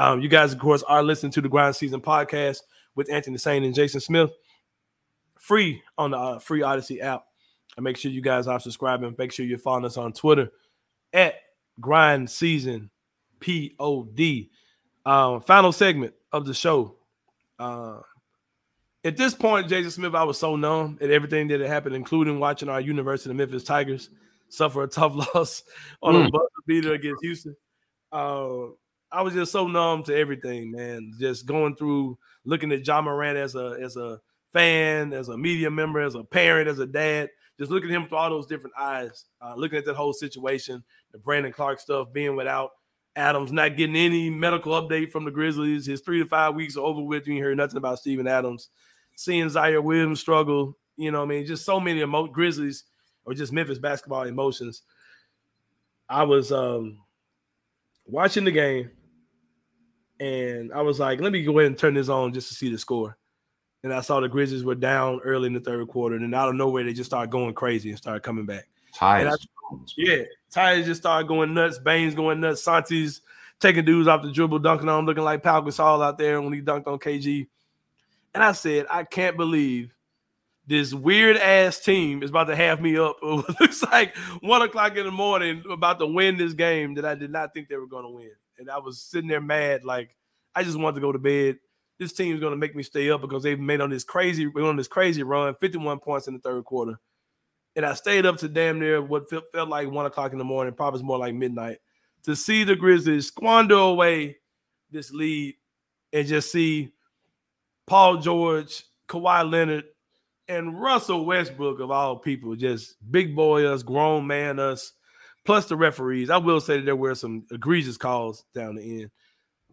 Um, you guys, of course, are listening to the Grind Season podcast with Anthony Sain and Jason Smith, free on the uh, free Audacy app. And make sure you guys are subscribing. Make sure you're following us on Twitter at Grind Season Pod. Um, final segment of the show. Uh, at this point, Jason Smith, I was so numb at everything that had happened, including watching our University of Memphis Tigers suffer a tough loss on mm. a buzzer beater against Houston. Uh, I was just so numb to everything, man. Just going through looking at Ja Morant as a as a fan, as a media member, as a parent, as a dad. Just looking at him through all those different eyes, uh, looking at that whole situation, the Brandon Clarke stuff, being without Adams, not getting any medical update from the Grizzlies. His three to five weeks are over with. You hear nothing about Steven Adams. Seeing Ziaire Williams struggle, you know, I mean, just so many emo- Grizzlies or just Memphis basketball emotions. I was um, watching the game and I was like, let me go ahead and turn this on just to see the score. And I saw the Grizzlies were down early in the third quarter, and then out of nowhere they just started going crazy and started coming back. Tyus. yeah, Tyus just started going nuts. Bane's going nuts. Santi's taking dudes off the dribble, dunking on, looking like Pau Gasol out there when he dunked on KG. And I said, I can't believe this weird ass team is about to have me up. It looks like one o'clock in the morning, about to win this game that I did not think they were going to win and I was sitting there mad, like I just wanted to go to bed. This team's gonna make me stay up because they've made on this crazy on this crazy run, 51 points in the third quarter. And I stayed up to damn near what felt, like one o'clock in the morning, probably more like midnight, to see the Grizzlies squander away this lead and just see Paul George, Kawhi Leonard, and Russell Westbrook of all people, just big boy us, grown man us, plus the referees. I will say that there were some egregious calls down the end,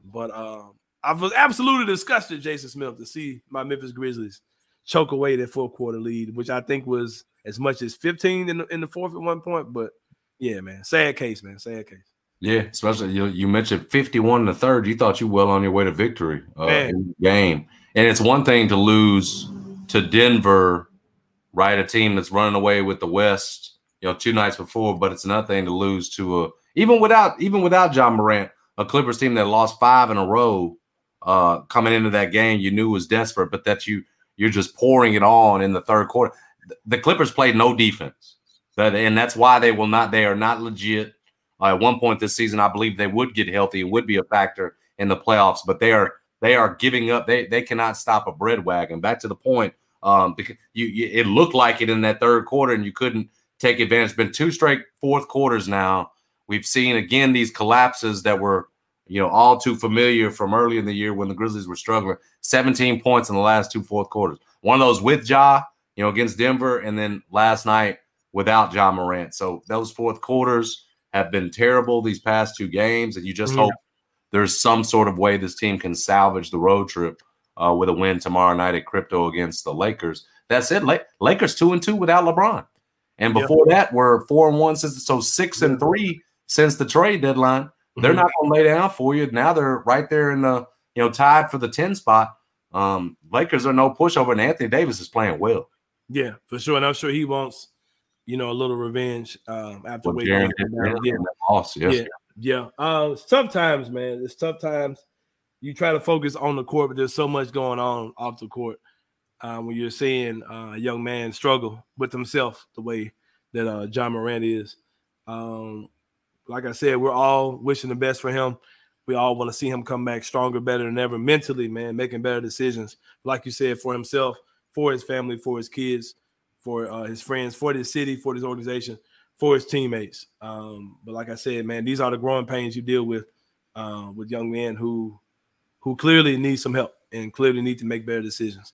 but um, I was absolutely disgusted, Jason Smith, to see my Memphis Grizzlies choke away that fourth quarter lead, which I think was as much as 15 in the, in the fourth at one point. But yeah, man, sad case, man, sad case. Yeah, especially you, you mentioned 51 in the third. You thought you were well on your way to victory uh, in the game. And it's one thing to lose to Denver, right? A team that's running away with the West you know, two nights before, but it's another thing to lose to a even without even without Ja Morant, a Clippers team that lost five in a row uh coming into that game, you knew was desperate, but that you you're just pouring it on in the third quarter. The Clippers played no defense. And that's why they will not, they are not legit. Uh, at one point this season, I believe they would get healthy, it would be a factor in the playoffs, but they are they are giving up. They they cannot stop a bread wagon. Back to the point, um, because you, you it looked like it in that third quarter, and you couldn't take advantage. It's been two straight fourth quarters now. We've seen again these collapses that were, you know, all too familiar from early in the year when the Grizzlies were struggling. 17 points in the last two fourth quarters. One of those with Ja, you know, against Denver, and then last night without Ja Morant. So those fourth quarters have been terrible these past two games, and you just mm-hmm. hope there's some sort of way this team can salvage the road trip uh, with a win tomorrow night at Crypto against the Lakers. That's it. Lakers two and two without LeBron. And before that, we're four and one since so six and three since the trade deadline. Mm-hmm. They're not going to lay down for you. Now they're right there in the you know tied for the ten spot. Um, Lakers are no pushover, and Anthony Davis is playing well. Yeah, for sure, and I'm sure he wants you know a little revenge um, after well, waiting. Yeah, loss, yes. yeah, yeah. Uh, it's tough times, man. It's tough times. You try to focus on the court, but there's so much going on off the court uh, when you're seeing uh, a young man struggle with himself the way that uh, Ja Morant is. Um, like I said, we're all wishing the best for him. We all want to see him come back stronger, better than ever, mentally, man, making better decisions. Like you said, for himself, for his family, for his kids, for uh, his friends, for this city, for this organization, for his teammates. Um, but like I said, man, these are the growing pains you deal with uh, with young men who who clearly need some help and clearly need to make better decisions.